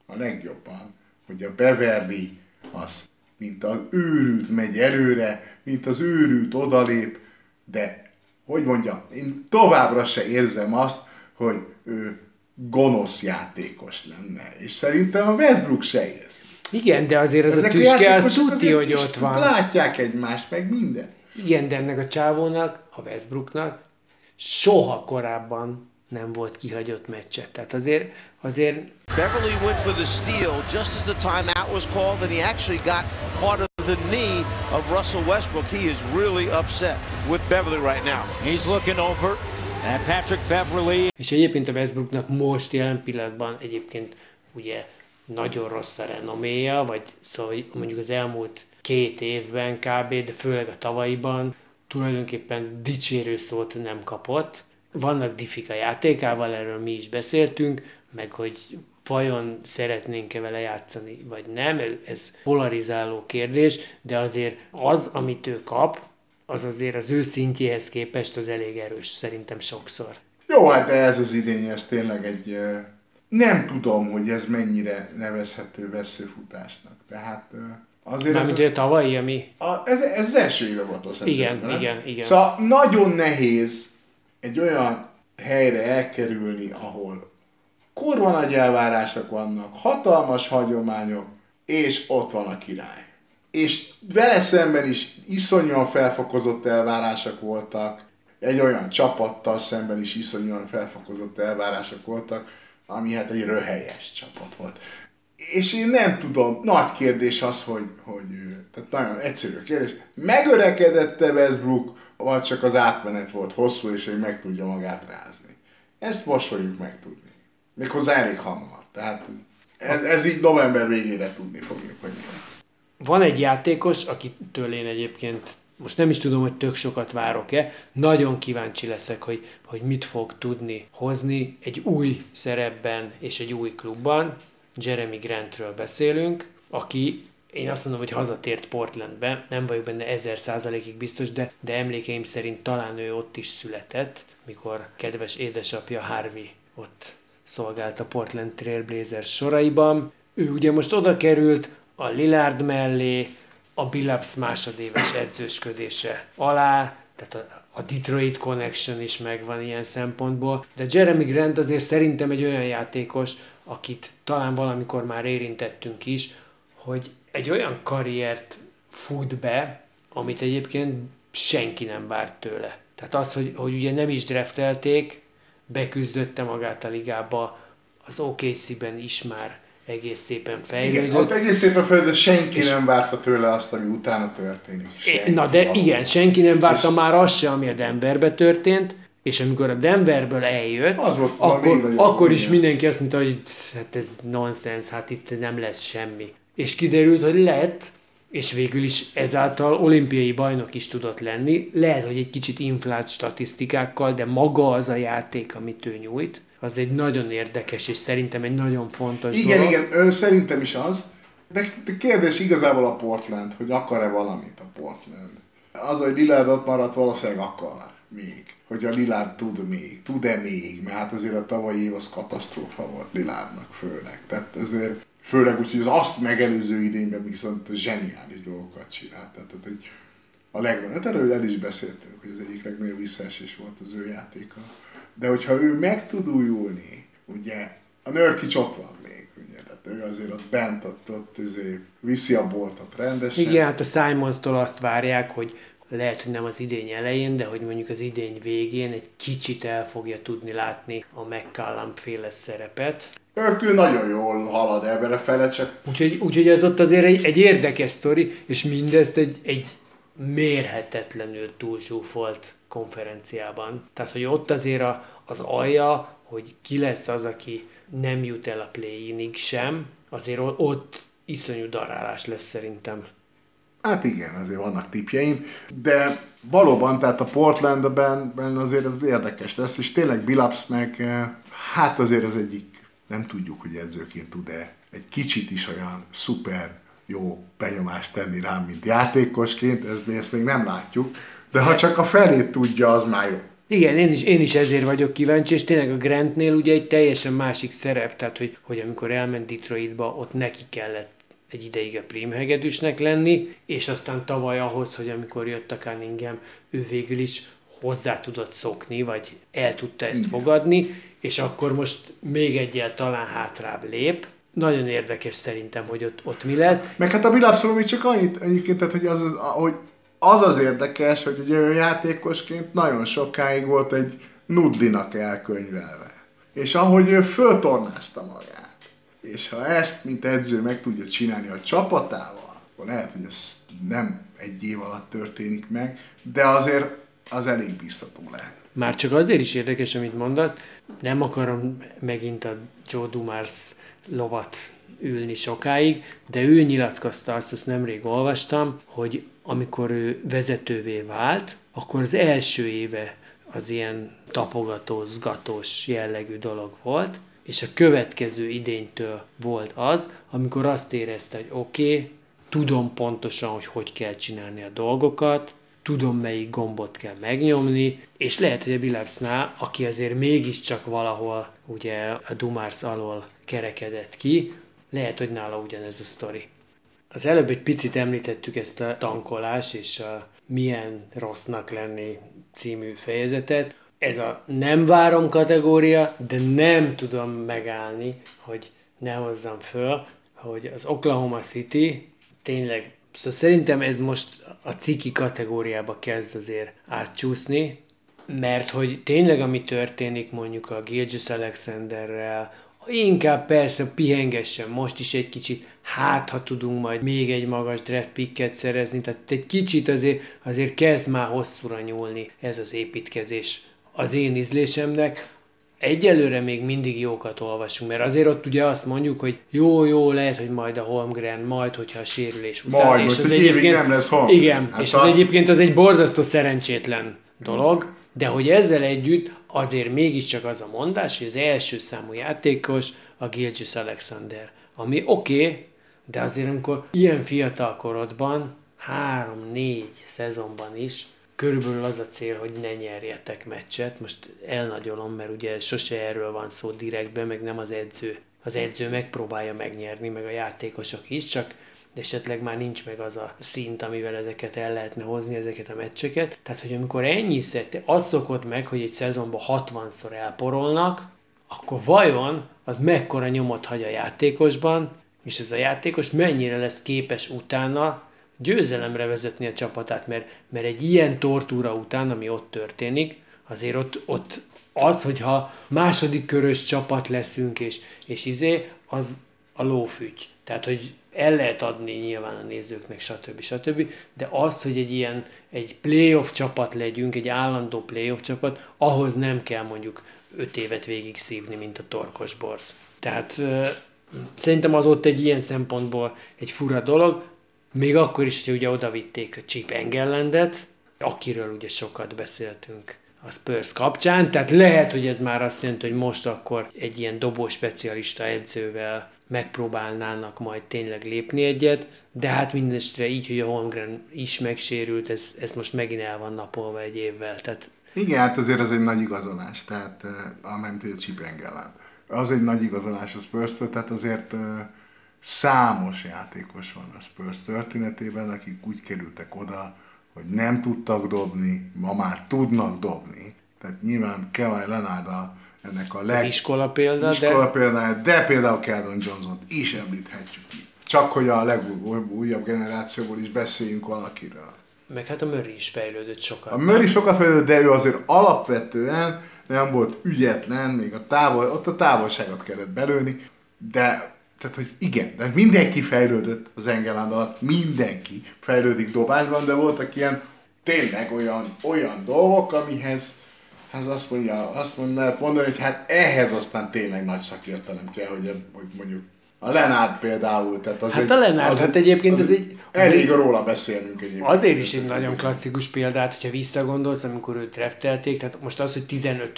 a legjobban, hogy a Beverly az, mint az őrült megy előre, mint az őrült odalép, de, hogy mondjam, én továbbra se érzem azt, hogy ő gonosz játékos lenne. És szerintem a Westbrook se érzi. Igen, de azért az Ezek a tüske, az azért hogy ott van. Látják egymást, meg minden. Igen, de ennek a csávónak, a Westbrooknak soha korábban nem volt kihagyott meccse. Tehát azért, azért Beverly went for the steal just as the timeout was called, and he actually got part of the knee of Russell Westbrook. He is really upset with Beverly right now. He's looking over, and Patrick Beverly És egyébként a Westbrooknak most jelen pillanatban egyébként ugye nagyon rossz a renoméja, vagy szóval mondjuk az elmúlt két évben kb., de főleg a tavalyiban tulajdonképpen dicsérő szót nem kapott. Vannak diffik a játékával, erről mi is beszéltünk, meg hogy vajon szeretnénk-e vele játszani, vagy nem, ez polarizáló kérdés, de azért az, amit ő kap, az azért az ő szintjéhez képest az elég erős, szerintem sokszor. Jó, hát de ez az idény, ez tényleg egy... Nem tudom, hogy ez mennyire nevezhető veszőfutásnak. Tehát eh, azért ez, Mármint az, a tavalyi, ami... a, ez, ez az első éve volt Los Igen, Angelesben, nem? igen, igen. Szóval nagyon nehéz egy olyan helyre elkerülni, ahol kurva nagy elvárások vannak, hatalmas hagyományok, és ott van a király. És vele szemben is iszonyúan felfokozott elvárások voltak, egy olyan csapattal szemben is iszonyúan felfokozott elvárások voltak, ami hát egy röhelyes csapat volt. És én nem tudom, nagy kérdés az, hogy, hogy tehát nagyon egyszerű a kérdés, megörekedette Westbrook, vagy csak az átmenet volt hosszú, és hogy meg tudja magát rázni. Ezt most fogjuk megtudni. Méghozzá elég hamar. Tehát ez, ez így november végére tudni fogjuk, hogy mi van. Egy játékos, akitől én egyébként most nem is tudom, hogy tök sokat várok-e, nagyon kíváncsi leszek, hogy, hogy mit fog tudni hozni egy új szerepben és egy új klubban. Jeremy Grantről beszélünk, aki én azt mondom, hogy hazatért Portlandbe, nem vagyok benne ezer százalékig biztos, de, de emlékeim szerint talán ő ott is született, mikor kedves édesapja Harvey ott szolgált a Portland Trailblazers soraiban. Ő ugye most oda került a Lillard mellé, a Billups másodéves edzősködése alá, tehát a, a Detroit Connection is megvan ilyen szempontból, de Jeremy Grant azért szerintem egy olyan játékos, akit talán valamikor már érintettünk is, hogy egy olyan karriert fut be, amit egyébként senki nem várt tőle. Tehát az, hogy, hogy ugye nem is draftelték, beküzdötte magát a ligába, az OKC-ben is már egész szépen fejlődött. Igen, ott egész szépen fejlődött, senki és nem várta tőle azt, ami utána történik. Senki, Na de valami. igen, senki nem várta és már azt se, ami a Denverbe történt, és amikor a Denverből eljött, az volt akkor, akkor is mindenki azt mondta, hogy hát ez nonsens, hát itt nem lesz semmi. És kiderült, hogy lett, és végül is ezáltal olimpiai bajnok is tudott lenni. Lehet, hogy egy kicsit inflált statisztikákkal, de maga az a játék, amit ő nyújt, az egy nagyon érdekes, és szerintem egy nagyon fontos Igen, dolog. igen, ő szerintem is az. De, de kérdés igazából a Portland, hogy akar-e valamit a Portland. Az, hogy Lillard ott maradt, valószínűleg akar még. Hogy a Lillard tud még, tud-e még, mert hát azért a tavalyi év az katasztrófa volt Lillardnak főleg. Tehát azért főleg úgy, hogy az azt megelőző idényben viszont zseniális dolgokat csinált. Tehát, hogy a legnagyobb, hát erről el is beszéltünk, hogy az egyik legnagyobb visszaesés volt az ő játéka. De hogyha ő meg tud újulni, ugye a nőrki csop van még, ugye, tehát ő azért ott bent, ott, ott azért viszi a boltot rendesen. Igen, hát a Simons-tól azt várják, hogy lehet, hogy nem az idény elején, de hogy mondjuk az idény végén egy kicsit el fogja tudni látni a McCallum féle szerepet. Ők nagyon jól halad ebben fele, csak... Úgyhogy, úgyhogy ez ott azért egy, egy érdekes sztori, és mindezt egy, egy mérhetetlenül túlzsúfolt konferenciában. Tehát, hogy ott azért a, az alja, hogy ki lesz az, aki nem jut el a play-inig sem, azért ott iszonyú darálás lesz szerintem. Hát igen, azért vannak tipjeim, de valóban, tehát a Portlandben azért az érdekes lesz, és tényleg Billups meg, eh, hát azért az egyik, nem tudjuk, hogy edzőként tud-e egy kicsit is olyan szuper jó benyomást tenni rám, mint játékosként, ezt, ezt még nem látjuk, de ha csak a felét tudja, az már jó. Igen, én is, én is ezért vagyok kíváncsi, és tényleg a Grantnél ugye egy teljesen másik szerep, tehát hogy, hogy amikor elment Detroitba, ott neki kellett egy ideig a prímhegedűsnek lenni, és aztán tavaly ahhoz, hogy amikor jött a Cunningham, ő végül is hozzá tudott szokni, vagy el tudta ezt fogadni, és akkor most még egyel talán hátrább lép. Nagyon érdekes szerintem, hogy ott, ott mi lesz. Meg hát a Bilapszolómi csak annyit egyébként, tehát, hogy az, az, hogy az az érdekes, hogy ugye ő játékosként nagyon sokáig volt egy nudlinak elkönyvelve. És ahogy ő föltornázta magát, és ha ezt, mint edző meg tudja csinálni a csapatával, akkor lehet, hogy ez nem egy év alatt történik meg, de azért az elég biztató lehet. Már csak azért is érdekes, amit mondasz, nem akarom megint a Joe Dumars lovat ülni sokáig, de ő nyilatkozta azt, azt nemrég olvastam, hogy amikor ő vezetővé vált, akkor az első éve az ilyen tapogatózgatós jellegű dolog volt, és a következő idénytől volt az, amikor azt érezte, hogy oké, okay, tudom pontosan, hogy hogy kell csinálni a dolgokat, tudom melyik gombot kell megnyomni, és lehet, hogy a Billups-nál, aki azért mégiscsak valahol ugye a Dumars alól kerekedett ki, lehet, hogy nála ugyanez a sztori. Az előbb egy picit említettük ezt a tankolás és a milyen rossznak lenni című fejezetet ez a nem várom kategória, de nem tudom megállni, hogy ne hozzam föl, hogy az Oklahoma City tényleg, szóval szerintem ez most a ciki kategóriába kezd azért átcsúszni, mert hogy tényleg ami történik mondjuk a Gilgis Alexanderrel, inkább persze pihengessen most is egy kicsit, hát ha tudunk majd még egy magas draft picket szerezni, tehát egy kicsit azért, azért kezd már hosszúra nyúlni ez az építkezés az én ízlésemnek, egyelőre még mindig jókat olvasunk, mert azért ott ugye azt mondjuk, hogy jó, jó, lehet, hogy majd a Holmgren, majd, hogyha a sérülés után. Majd, és az egyébként, nem lesz Holmgren. Igen, hát és az egyébként az egy borzasztó szerencsétlen dolog, de hogy ezzel együtt azért mégiscsak az a mondás, hogy az első számú játékos a Gilgis Alexander, ami oké, okay, de azért amikor ilyen fiatal korodban, három-négy szezonban is körülbelül az a cél, hogy ne nyerjetek meccset. Most elnagyolom, mert ugye sose erről van szó direktben, meg nem az edző. Az edző megpróbálja megnyerni, meg a játékosok is, csak esetleg már nincs meg az a szint, amivel ezeket el lehetne hozni, ezeket a meccseket. Tehát, hogy amikor ennyi szette, az szokott meg, hogy egy szezonban 60-szor elporolnak, akkor vajon az mekkora nyomot hagy a játékosban, és ez a játékos mennyire lesz képes utána győzelemre vezetni a csapatát, mert, mert egy ilyen tortúra után, ami ott történik, azért ott, ott az, hogyha második körös csapat leszünk, és, és izé, az a lófügy. Tehát, hogy el lehet adni nyilván a nézőknek, stb. stb. De azt, hogy egy ilyen egy playoff csapat legyünk, egy állandó playoff csapat, ahhoz nem kell mondjuk öt évet végig szívni, mint a torkos borz. Tehát szerintem az ott egy ilyen szempontból egy fura dolog, még akkor is, hogy ugye oda vitték a Chip Engellandet, akiről ugye sokat beszéltünk a Spurs kapcsán, tehát lehet, hogy ez már azt jelenti, hogy most akkor egy ilyen dobó specialista edzővel megpróbálnának majd tényleg lépni egyet, de hát mindenestre így, hogy a Holmgren is megsérült, ez, ez most megint el van napolva egy évvel. Tehát... Igen, hát azért ez egy nagy igazolás, tehát a a Chip Engelland. Az egy nagy igazolás a spurs tehát azért számos játékos van a Spurs történetében, akik úgy kerültek oda, hogy nem tudtak dobni, ma már tudnak dobni. Tehát nyilván Kevin Leonard a, ennek a leg... Az iskola példa, iskola de... példája, de például Keldon johnson is említhetjük Csak hogy a legújabb generációból is beszéljünk valakiről. Meg hát a Murray is fejlődött sokat. A Murray sokat fejlődött, de ő azért alapvetően nem volt ügyetlen, még a távol, ott a távolságot kellett belőni, de tehát, hogy igen, de mindenki fejlődött az Engeland alatt, mindenki fejlődik dobásban, de voltak ilyen tényleg olyan, olyan dolgok, amihez hát azt mondja, azt lehet mondani, hogy hát ehhez aztán tényleg nagy szakértelem kell, hogy, hogy mondjuk a Lenárd például, tehát az Hát egy, a Lenárd, az hát egyébként ez egy... Elég róla beszélnünk egyébként. Azért is egy nagyon klasszikus példát, hogyha visszagondolsz, amikor őt draftelték, tehát most az, hogy 15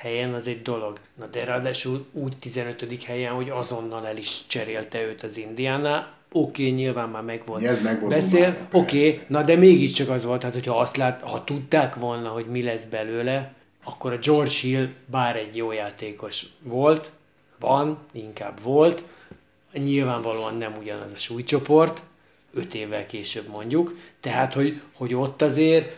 helyen az egy dolog. Na de ráadásul úgy 15. helyen, hogy azonnal el is cserélte őt az Indiánál, oké, okay, nyilván már meg volt. Ez Beszél, oké, okay, na de mégiscsak az volt, hát hogyha azt lát, ha tudták volna, hogy mi lesz belőle, akkor a George Hill bár egy jó játékos volt, van, inkább volt, nyilvánvalóan nem ugyanaz a súlycsoport, öt évvel később mondjuk, tehát hogy, hogy ott azért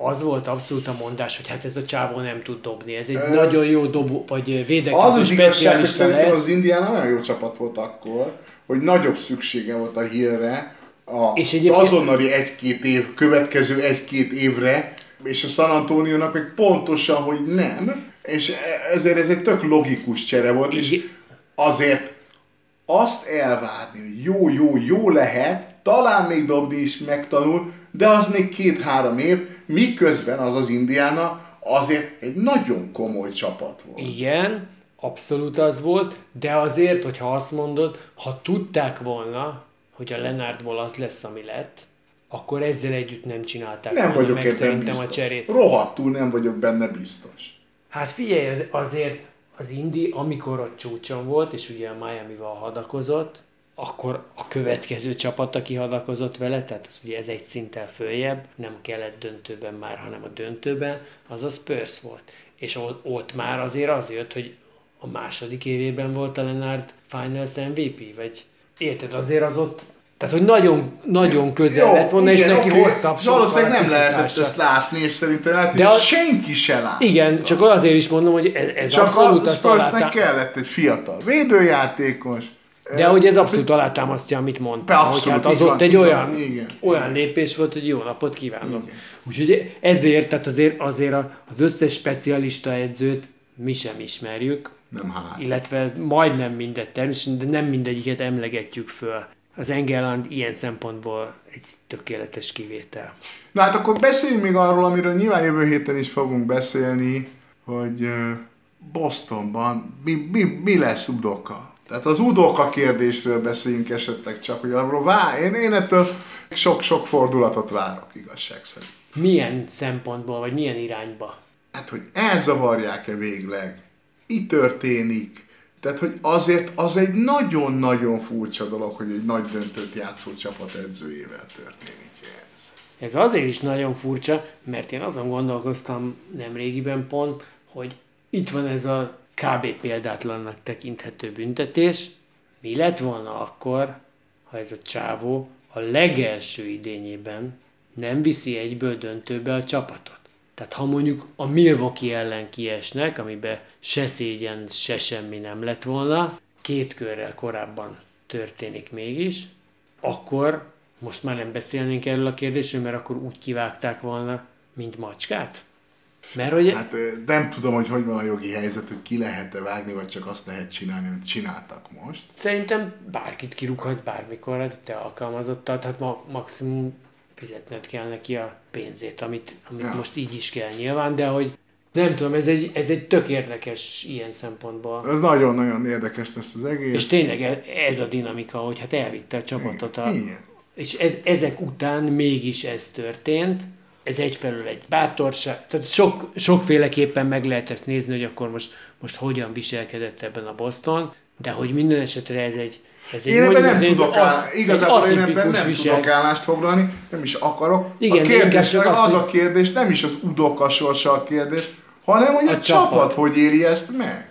az volt abszolút a mondás, hogy hát ez a csávó nem tud dobni. Ez egy Ö, nagyon jó dobó, vagy védekező Az az igazság, hogy szerintem az Indián olyan jó csapat volt akkor, hogy nagyobb szüksége volt a hírre, a, és az azonnali egy-két év, következő egy-két évre, és a San Antonio-nak meg pontosan, hogy nem, és ezért ez egy tök logikus csere volt, és azért azt elvárni, hogy jó, jó, jó lehet, talán még dobni is megtanul, de az még két-három év, miközben az az Indiana azért egy nagyon komoly csapat volt. Igen, abszolút az volt, de azért, hogyha azt mondod, ha tudták volna, hogy a Lenárdból az lesz, ami lett, akkor ezzel együtt nem csinálták nem volna vagyok meg szerintem biztos. a cserét. Rohadtul nem vagyok benne biztos. Hát figyelj, az, azért az Indi, amikor ott csúcson volt, és ugye a Miami-val hadakozott, akkor a következő csapat, aki hadakozott vele, tehát az ugye ez egy szinttel följebb, nem kellett döntőben már, hanem a döntőben, az a Spurs volt. És ott, már azért az jött, hogy a második évében volt a Leonard Finals MVP, vagy érted, azért az ott tehát, hogy nagyon, nagyon közel Jó, lett volna, igen, és neki okay. hosszabb Valószínűleg nem lehetett ezt látni, és szerintem lehet, De az, senki se látta. Igen, csak azért is mondom, hogy ez, ez csak abszolút a Spursnek kellett egy fiatal védőjátékos, de hogy ez abszolút alátámasztja, amit mondtam, hogy hát az ott egy olyan, igen. olyan lépés volt, hogy jó napot kívánok. Igen. Úgyhogy ezért, tehát azért, azért az összes specialista edzőt mi sem ismerjük, nem hát. illetve majdnem mindet természetesen, de nem mindegyiket emlegetjük föl. Az Engeland ilyen szempontból egy tökéletes kivétel. Na hát akkor beszéljünk még arról, amiről nyilván jövő héten is fogunk beszélni, hogy Bostonban mi, mi, mi lesz Udoka? Tehát az udoka kérdésről beszéljünk esetleg csak, hogy arról vár, én, én ettől sok-sok fordulatot várok igazság szerint. Milyen szempontból, vagy milyen irányba? Hát, hogy elzavarják-e végleg? Mi történik? Tehát, hogy azért az egy nagyon-nagyon furcsa dolog, hogy egy nagy döntőt játszó csapat edzőjével történik ez. Ez azért is nagyon furcsa, mert én azon gondolkoztam nem régiben pont, hogy itt van ez a kb. példátlannak tekinthető büntetés. Mi lett volna akkor, ha ez a csávó a legelső idényében nem viszi egyből döntőbe a csapatot? Tehát ha mondjuk a Milwaukee ellen kiesnek, amiben se szégyen, se semmi nem lett volna, két körrel korábban történik mégis, akkor most már nem beszélnénk erről a kérdésről, mert akkor úgy kivágták volna, mint macskát? Mert hogy... Hát nem tudom, hogy hogy van a jogi helyzet, hogy ki lehet-e vágni, vagy csak azt lehet csinálni, amit csináltak most. Szerintem bárkit kirúghatsz bármikor, hát te alkalmazottad, hát ma, maximum fizetned kell neki a pénzét, amit, amit Ja. most így is kell nyilván, de hogy nem tudom, ez egy, ez egy tök érdekes ilyen szempontból. Ez nagyon-nagyon érdekes lesz az egész. És tényleg e- ez a dinamika, hogy hát elvitte a csapatot a... Igen. És ez, ezek után mégis ez történt. Ez egyfelől egy bátorság, tehát sok, sokféleképpen meg lehet ezt nézni, hogy akkor most, most hogyan viselkedett ebben a Boston, de hogy minden esetre ez egy, ez Én ebben nem tudok áll, igazából én ebben nem visel- tudok állást foglalni, nem is akarok. Igen, a kérdés, az, az, a kérdés, nem is az udoka sorsa a kérdés, hanem hogy a, A csapat. csapat hogy éli ezt meg.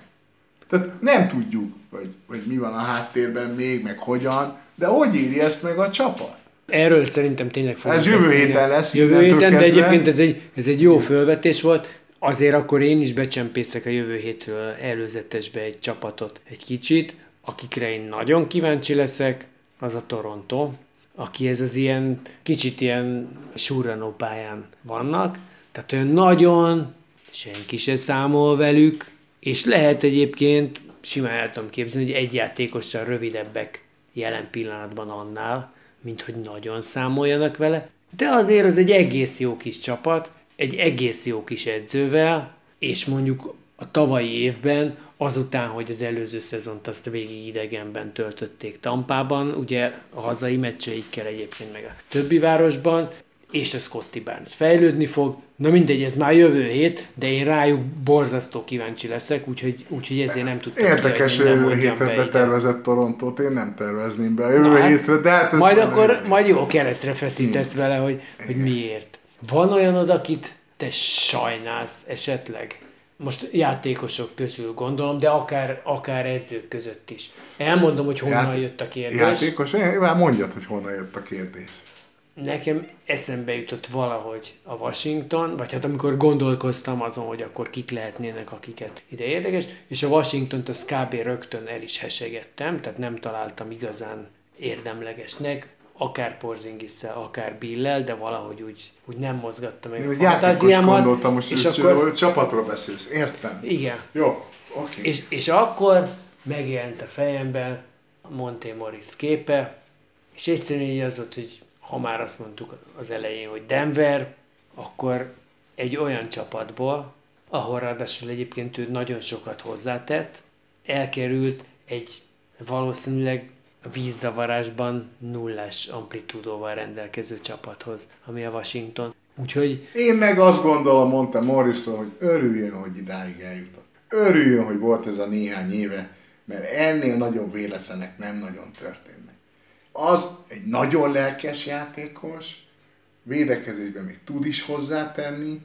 Tehát nem tudjuk, hogy, hogy mi van a háttérben még, meg hogyan, de hogy éli ezt meg a csapat? Erről szerintem tényleg fogunk Ez jövő héten lesz, Jövő héten, de egyébként ez egy, ez egy jó fölvetés volt. Azért akkor én is becsempészek a jövő hétről előzetesbe egy csapatot egy kicsit, akikre én nagyon kíváncsi leszek, az a Toronto, aki ez az ilyen, kicsit ilyen surranó pályán vannak, tehát olyan nagyon, senki se számol velük, és lehet egyébként, simán el tudom képzelni, hogy egy játékossal rövidebbek jelen pillanatban annál, mint hogy nagyon számoljanak vele, de azért az egy egész jó kis csapat, egy egész jó kis edzővel, és mondjuk a tavalyi évben, azután, hogy az előző szezont azt végig idegenben töltötték Tampában, ugye a hazai meccseikkel egyébként meg a többi városban, és a Scotty Barnes fejlődni fog. Na mindegy, ez már jövő hét, de én rájuk borzasztó kíváncsi leszek, úgyhogy, úgyhogy ezért nem tudtam Érdekes, nem jövő ide. betervezett Torontót, én nem tervezném be a jövő Na hát, hétre, de hát Majd akkor, jövő. majd jó keresztre feszítesz vele, hogy, hogy miért. Van olyanod, akit te sajnálsz esetleg? Most játékosok közül gondolom, de akár, akár edzők között is. Elmondom, hogy honnan Ját- jött a kérdés. Játékos, én- már mondjad, hogy honnan jött a kérdés. Nekem eszembe jutott valahogy a Washington, vagy hát amikor gondolkoztam azon, hogy akkor kik lehetnének, akiket ide érdekes, és a Washington-t az kb. rögtön el is hesegettem, tehát nem találtam igazán érdemlegesnek, akár Porzingisszel, akár Billel, de valahogy úgy, úgy nem mozgatta meg Én a fantáziámat. gondoltam, most és akkor, akkor... csapatról beszélsz, értem. igen, Jó, oké. és, és akkor megjelent a fejemben Monté Morris képe, és egyszerűen így az volt, hogy ha már azt mondtuk az elején, hogy Denver, akkor egy olyan csapatból, ahol ráadásul egyébként ő nagyon sokat hozzátett, elkerült egy valószínűleg vízzavarásban nullás amplitúdóval rendelkező csapathoz, ami a Washington. Úgyhogy Én meg azt gondolom, mondta Morrisról, hogy örüljön, hogy idáig eljutott. Örüljön, hogy volt ez a néhány éve, mert ennél nagyobb véletlenek nem nagyon történnek. Az egy nagyon lelkes játékos, védekezésben még tud is hozzátenni,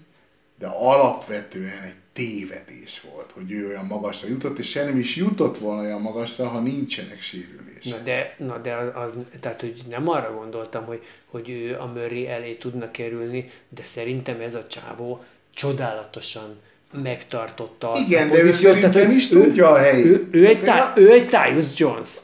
de alapvetően egy tévedés volt, hogy ő olyan magasra jutott, és se nem is jutott volna olyan magasra, ha nincsenek sérülések. Na de, na de az, tehát hogy nem arra gondoltam, hogy, hogy ő a Murray elé tudna kerülni, de szerintem ez a csávó csodálatosan megtartotta azt Igen, a de ő szerintem hogy is tudja a helyét. Ő, ő, egy, De tá, ő egy Tyus Jones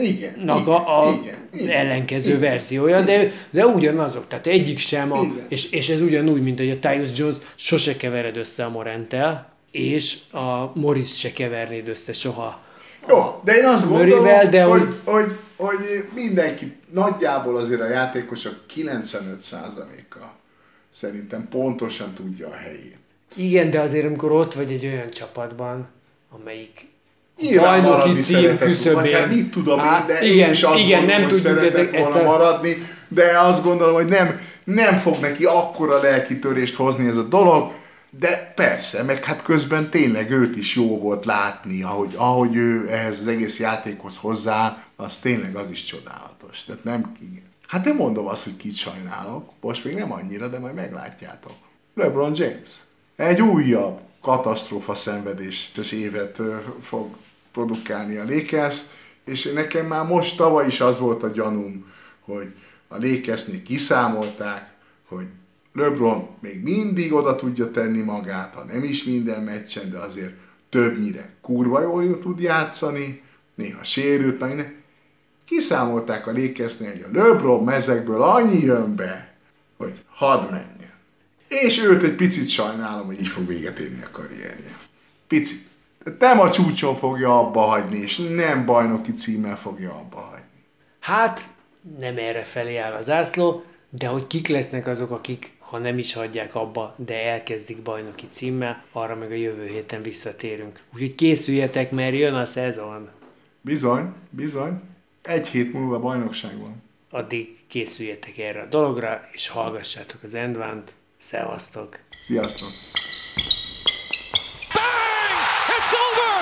Igen, nak igen, a, a igen, igen, ellenkező igen. verziója, de, de ugyanazok, tehát egyik sem, a, Igen. és, és ez ugyanúgy, mint hogy a Tyus Jones sose kevered össze a Morenttel, és a Morris se kevernéd össze soha Jó, de én azt gondolom, Murrayvel, de hogy, hogy- hogy, hogy, hogy mindenki, nagyjából azért a játékosok 95%-a szerintem pontosan tudja a helyét. Igen, de azért amikor ott vagy egy olyan csapatban, amelyik Nyilván bajnoki cím küszöbén. hát mit tudom Á, én, de igen, én is azt igen, gondolom, nem hogy tudjuk ezek, ezt volna a, maradni, de azt gondolom, hogy nem, nem fog neki akkora lelkitörést hozni ez a dolog, de persze, meg hát közben tényleg őt is jó volt látni, ahogy, ahogy ő ehhez az egész játékhoz hozzá, az tényleg az is csodálatos. Tehát nem, igen. Hát nem mondom azt, hogy kit sajnálok, most még nem annyira, de majd meglátjátok. LeBron James. Egy újabb katasztrófa szenvedéses évet fog produkálni a Lakers, és nekem már most tavaly is az volt a gyanúm, hogy a Lakersnél kiszámolták, hogy LeBron még mindig oda tudja tenni magát, ha nem is minden meccsen, de azért többnyire kurva jól tud játszani, néha sérült, meg ne. Kiszámolták a Lakersnél, hogy a LeBron mezekből annyi jön be, hogy hadd menjen. És őt egy picit sajnálom, hogy így fog véget érni a karrierje. Picit. Nem a csúcson fogja abba hagyni, és nem bajnoki címmel fogja abba hagyni. Hát, nem erre felé áll az ászló, de hogy kik lesznek azok, akik ha nem is hagyják abba, de elkezdik bajnoki címmel, arra meg a jövő héten visszatérünk. Úgyhogy készüljetek, mert jön a szezon. Bizony, bizony. Egy hét múlva bajnokság van. Addig készüljetek erre a dologra, és hallgassátok az Endvánt. Szevasztok! Sziasztok!